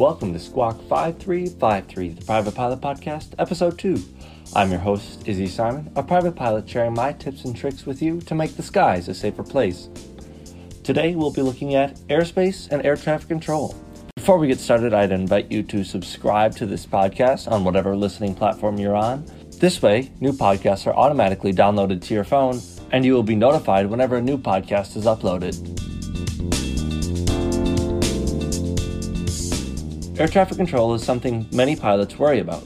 Welcome to Squawk 5353, the Private Pilot Podcast, Episode 2. I'm your host, Izzy Simon, a private pilot sharing my tips and tricks with you to make the skies a safer place. Today, we'll be looking at airspace and air traffic control. Before we get started, I'd invite you to subscribe to this podcast on whatever listening platform you're on. This way, new podcasts are automatically downloaded to your phone, and you will be notified whenever a new podcast is uploaded. Air traffic control is something many pilots worry about.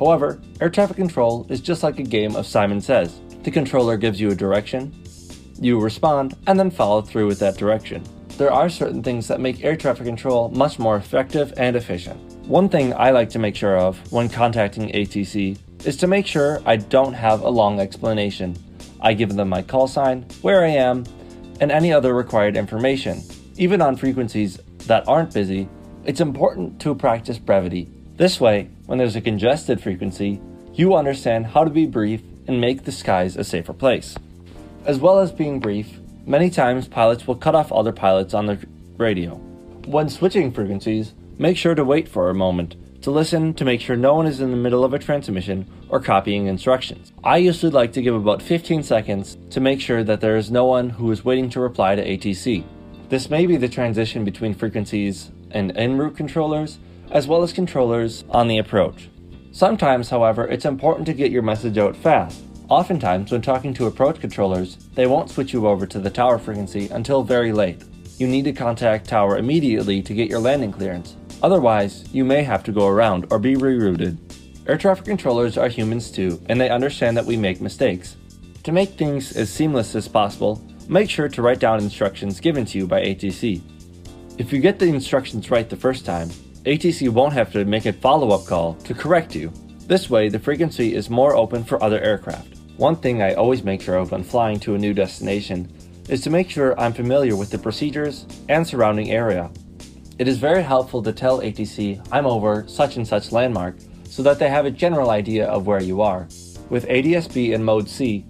However, air traffic control is just like a game of Simon Says. The controller gives you a direction, you respond, and then follow through with that direction. There are certain things that make air traffic control much more effective and efficient. One thing I like to make sure of when contacting ATC is to make sure I don't have a long explanation. I give them my call sign, where I am, and any other required information. Even on frequencies that aren't busy, it's important to practice brevity. This way, when there's a congested frequency, you understand how to be brief and make the skies a safer place. As well as being brief, many times pilots will cut off other pilots on the radio. When switching frequencies, make sure to wait for a moment to listen to make sure no one is in the middle of a transmission or copying instructions. I usually like to give about 15 seconds to make sure that there is no one who is waiting to reply to ATC. This may be the transition between frequencies and en route controllers, as well as controllers on the approach. Sometimes, however, it's important to get your message out fast. Oftentimes, when talking to approach controllers, they won't switch you over to the tower frequency until very late. You need to contact tower immediately to get your landing clearance. Otherwise, you may have to go around or be rerouted. Air traffic controllers are humans too, and they understand that we make mistakes. To make things as seamless as possible, make sure to write down instructions given to you by ATC. If you get the instructions right the first time, ATC won't have to make a follow up call to correct you. This way, the frequency is more open for other aircraft. One thing I always make sure of when flying to a new destination is to make sure I'm familiar with the procedures and surrounding area. It is very helpful to tell ATC I'm over such and such landmark so that they have a general idea of where you are. With ADSB in Mode C,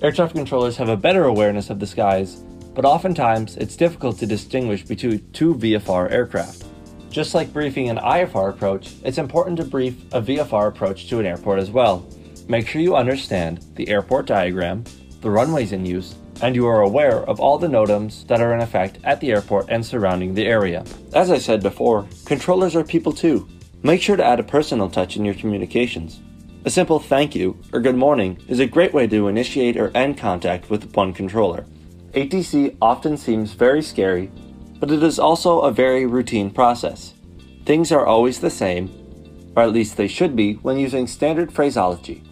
air traffic controllers have a better awareness of the skies, but oftentimes it's difficult to distinguish between two VFR aircraft. Just like briefing an IFR approach, it's important to brief a VFR approach to an airport as well. Make sure you understand the airport diagram, the runways in use, and you are aware of all the NOTAMs that are in effect at the airport and surrounding the area. As I said before, controllers are people too. Make sure to add a personal touch in your communications. A simple thank you or good morning is a great way to initiate or end contact with one controller. ATC often seems very scary, but it is also a very routine process. Things are always the same, or at least they should be when using standard phraseology.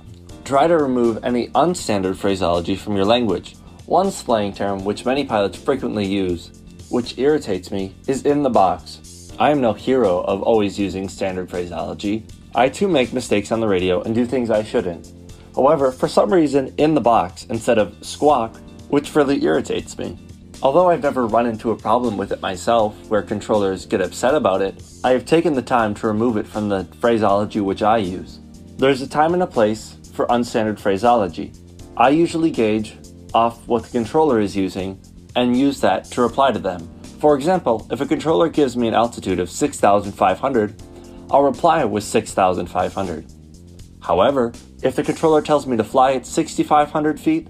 Try to remove any unstandard phraseology from your language. One slang term which many pilots frequently use, which irritates me, is in the box. I am no hero of always using standard phraseology. I too make mistakes on the radio and do things I shouldn't. However, for some reason, in the box instead of squawk, which really irritates me. Although I've never run into a problem with it myself where controllers get upset about it, I have taken the time to remove it from the phraseology which I use. There's a time and a place for unstandard phraseology. I usually gauge off what the controller is using and use that to reply to them. For example, if a controller gives me an altitude of 6,500, I'll reply with 6,500. However, if the controller tells me to fly at 6,500 feet,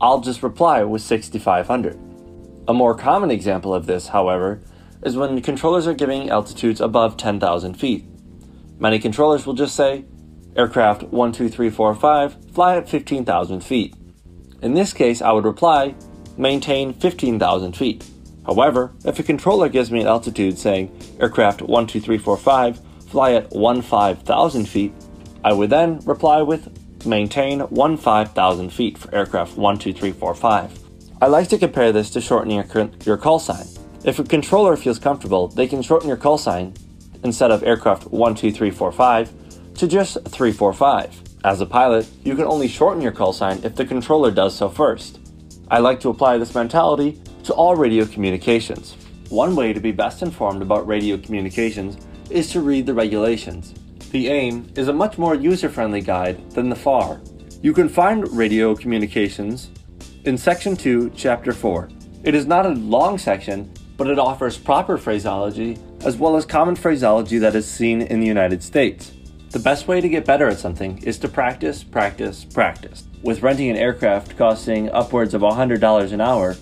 I'll just reply with 6,500. A more common example of this, however, is when controllers are giving altitudes above 10,000 feet. Many controllers will just say, aircraft 12345, fly at 15,000 feet. In this case, I would reply, maintain 15,000 feet. However, if a controller gives me an altitude saying aircraft 12345, fly at 15,000 feet, I would then reply with maintain 15,000 feet for aircraft 12345. I like to compare this to shortening your, your call sign. If a controller feels comfortable, they can shorten your call sign instead of aircraft 12345 to just 345. As a pilot, you can only shorten your call sign if the controller does so first. I like to apply this mentality to all radio communications. One way to be best informed about radio communications is to read the regulations. The AIM is a much more user friendly guide than the FAR. You can find radio communications in Section 2, Chapter 4. It is not a long section, but it offers proper phraseology as well as common phraseology that is seen in the United States. The best way to get better at something is to practice, practice, practice. With renting an aircraft costing upwards of $100 an hour,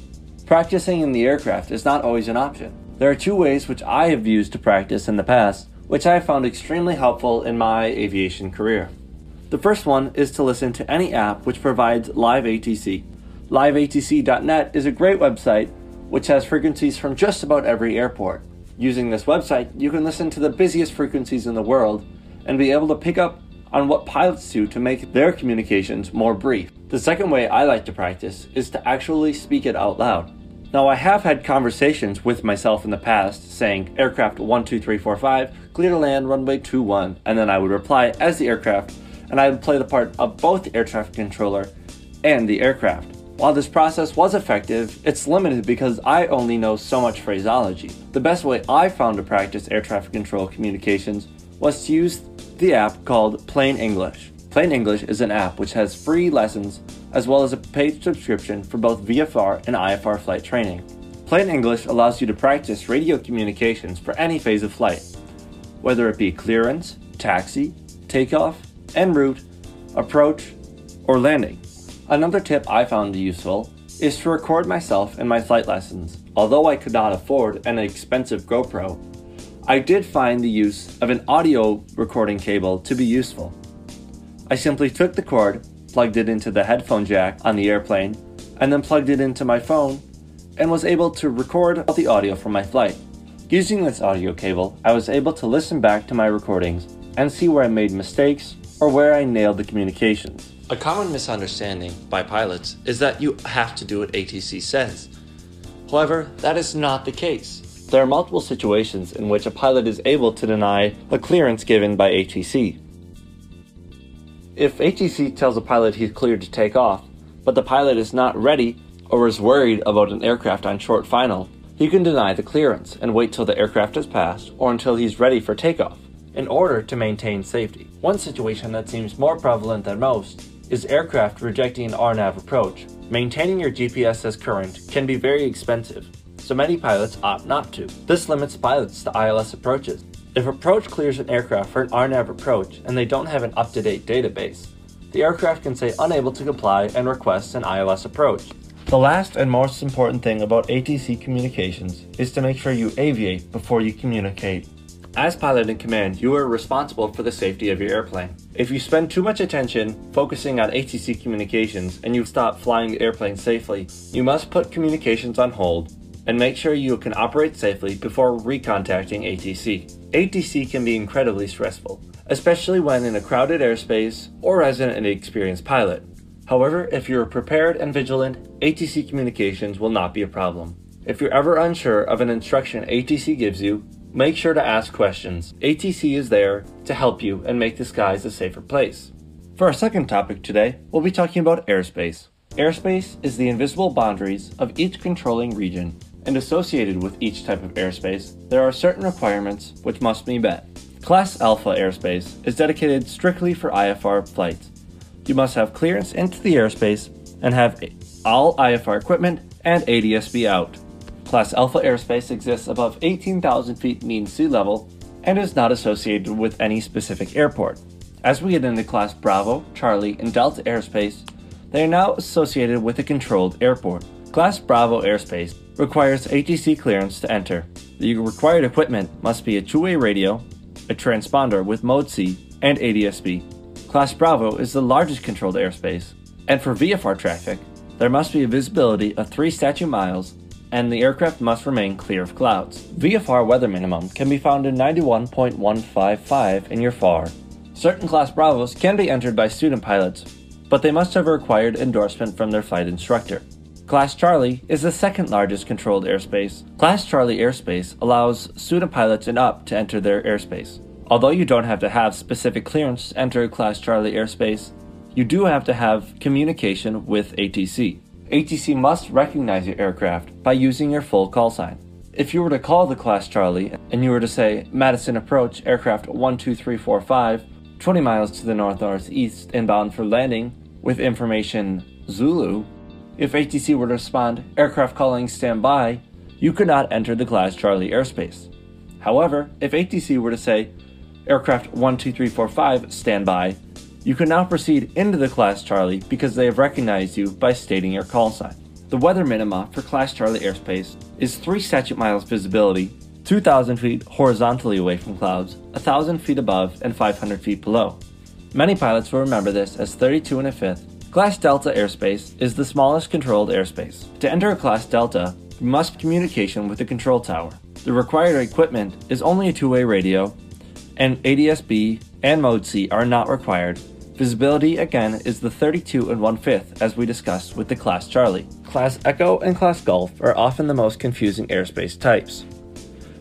practicing in the aircraft is not always an option. There are two ways which I have used to practice in the past, which I have found extremely helpful in my aviation career. The first one is to listen to any app which provides live ATC. LiveATC.net is a great website which has frequencies from just about every airport. Using this website, you can listen to the busiest frequencies in the world and be able to pick up on what pilots do to make their communications more brief. The second way I like to practice is to actually speak it out loud. Now, I have had conversations with myself in the past saying aircraft 12345, clear to land runway 21, and then I would reply as the aircraft and I would play the part of both the air traffic controller and the aircraft. While this process was effective, it's limited because I only know so much phraseology. The best way I found to practice air traffic control communications was to use the app called Plane English. Plane English is an app which has free lessons as well as a paid subscription for both VFR and IFR flight training. Plane English allows you to practice radio communications for any phase of flight, whether it be clearance, taxi, takeoff, en route, approach, or landing. Another tip I found useful is to record myself in my flight lessons. Although I could not afford an expensive GoPro, I did find the use of an audio recording cable to be useful. I simply took the cord, plugged it into the headphone jack on the airplane, and then plugged it into my phone and was able to record all the audio from my flight. Using this audio cable, I was able to listen back to my recordings and see where I made mistakes or where I nailed the communications. A common misunderstanding by pilots is that you have to do what ATC says. However, that is not the case. There are multiple situations in which a pilot is able to deny a clearance given by ATC. If ATC tells a pilot he's cleared to take off, but the pilot is not ready or is worried about an aircraft on short final, he can deny the clearance and wait till the aircraft has passed or until he's ready for takeoff in order to maintain safety. One situation that seems more prevalent than most is aircraft rejecting an RNAV approach. Maintaining your GPS as current can be very expensive, so many pilots opt not to. This limits pilots to ILS approaches. If approach clears an aircraft for an RNAV approach and they don't have an up to date database, the aircraft can say unable to comply and request an ILS approach. The last and most important thing about ATC communications is to make sure you aviate before you communicate. As pilot in command, you are responsible for the safety of your airplane. If you spend too much attention focusing on ATC communications and you stop flying the airplane safely, you must put communications on hold and make sure you can operate safely before recontacting ATC. ATC can be incredibly stressful, especially when in a crowded airspace or as an inexperienced pilot. However, if you are prepared and vigilant, ATC communications will not be a problem. If you're ever unsure of an instruction ATC gives you, Make sure to ask questions. ATC is there to help you and make the skies a safer place. For our second topic today, we'll be talking about airspace. Airspace is the invisible boundaries of each controlling region, and associated with each type of airspace, there are certain requirements which must be met. Class Alpha airspace is dedicated strictly for IFR flights. You must have clearance into the airspace and have all IFR equipment and ADSB out. Class Alpha airspace exists above 18,000 feet mean sea level and is not associated with any specific airport. As we get into Class Bravo, Charlie, and Delta airspace, they are now associated with a controlled airport. Class Bravo airspace requires ATC clearance to enter. The required equipment must be a two way radio, a transponder with Mode C, and ADSB. Class Bravo is the largest controlled airspace, and for VFR traffic, there must be a visibility of 3 statute miles and the aircraft must remain clear of clouds. VFR weather minimum can be found in 91.155 in your FAR. Certain Class Bravos can be entered by student pilots, but they must have a required endorsement from their flight instructor. Class Charlie is the second largest controlled airspace. Class Charlie airspace allows student pilots and up to enter their airspace. Although you don't have to have specific clearance to enter Class Charlie airspace, you do have to have communication with ATC. ATC must recognize your aircraft by using your full call sign. If you were to call the Class Charlie and you were to say Madison approach aircraft 12345 20 miles to the north northeast inbound for landing with information Zulu, if ATC were to respond aircraft calling standby, you could not enter the Class Charlie airspace. However, if ATC were to say, aircraft 12345 stand by, you can now proceed into the Class Charlie because they have recognized you by stating your call sign. The weather minima for Class Charlie airspace is 3 statute miles visibility, 2,000 feet horizontally away from clouds, 1,000 feet above, and 500 feet below. Many pilots will remember this as 32 and a fifth. Class Delta airspace is the smallest controlled airspace. To enter a Class Delta, you must communication with the control tower. The required equipment is only a two-way radio, and ADS-B and Mode C are not required. Visibility again is the 32 and 1 5th as we discussed with the Class Charlie. Class Echo and Class Golf are often the most confusing airspace types.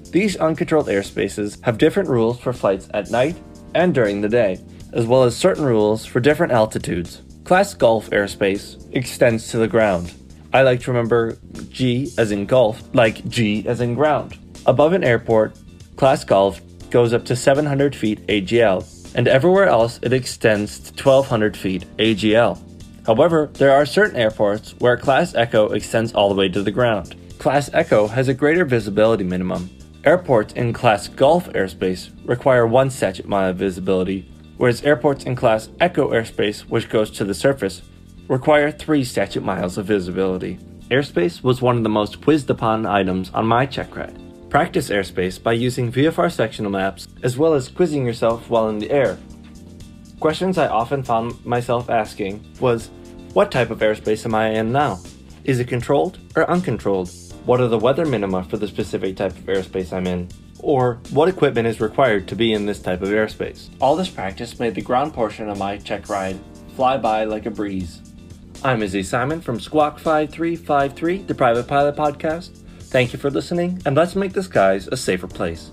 These uncontrolled airspaces have different rules for flights at night and during the day, as well as certain rules for different altitudes. Class Golf airspace extends to the ground. I like to remember G as in golf, like G as in ground. Above an airport, Class Golf goes up to 700 feet AGL, and everywhere else it extends to 1200 feet AGL. However, there are certain airports where Class Echo extends all the way to the ground. Class Echo has a greater visibility minimum. Airports in Class Golf airspace require one statute mile visibility, whereas airports in Class Echo airspace, which goes to the surface, require three statute miles of visibility. Airspace was one of the most quizzed upon items on my check ride. Practice airspace by using VFR sectional maps as well as quizzing yourself while in the air. Questions I often found myself asking was What type of airspace am I in now? Is it controlled or uncontrolled? What are the weather minima for the specific type of airspace I'm in? Or what equipment is required to be in this type of airspace? All this practice made the ground portion of my check ride fly by like a breeze. I'm Izzy Simon from Squawk 5353, the Private Pilot Podcast. Thank you for listening, and let's make the skies a safer place.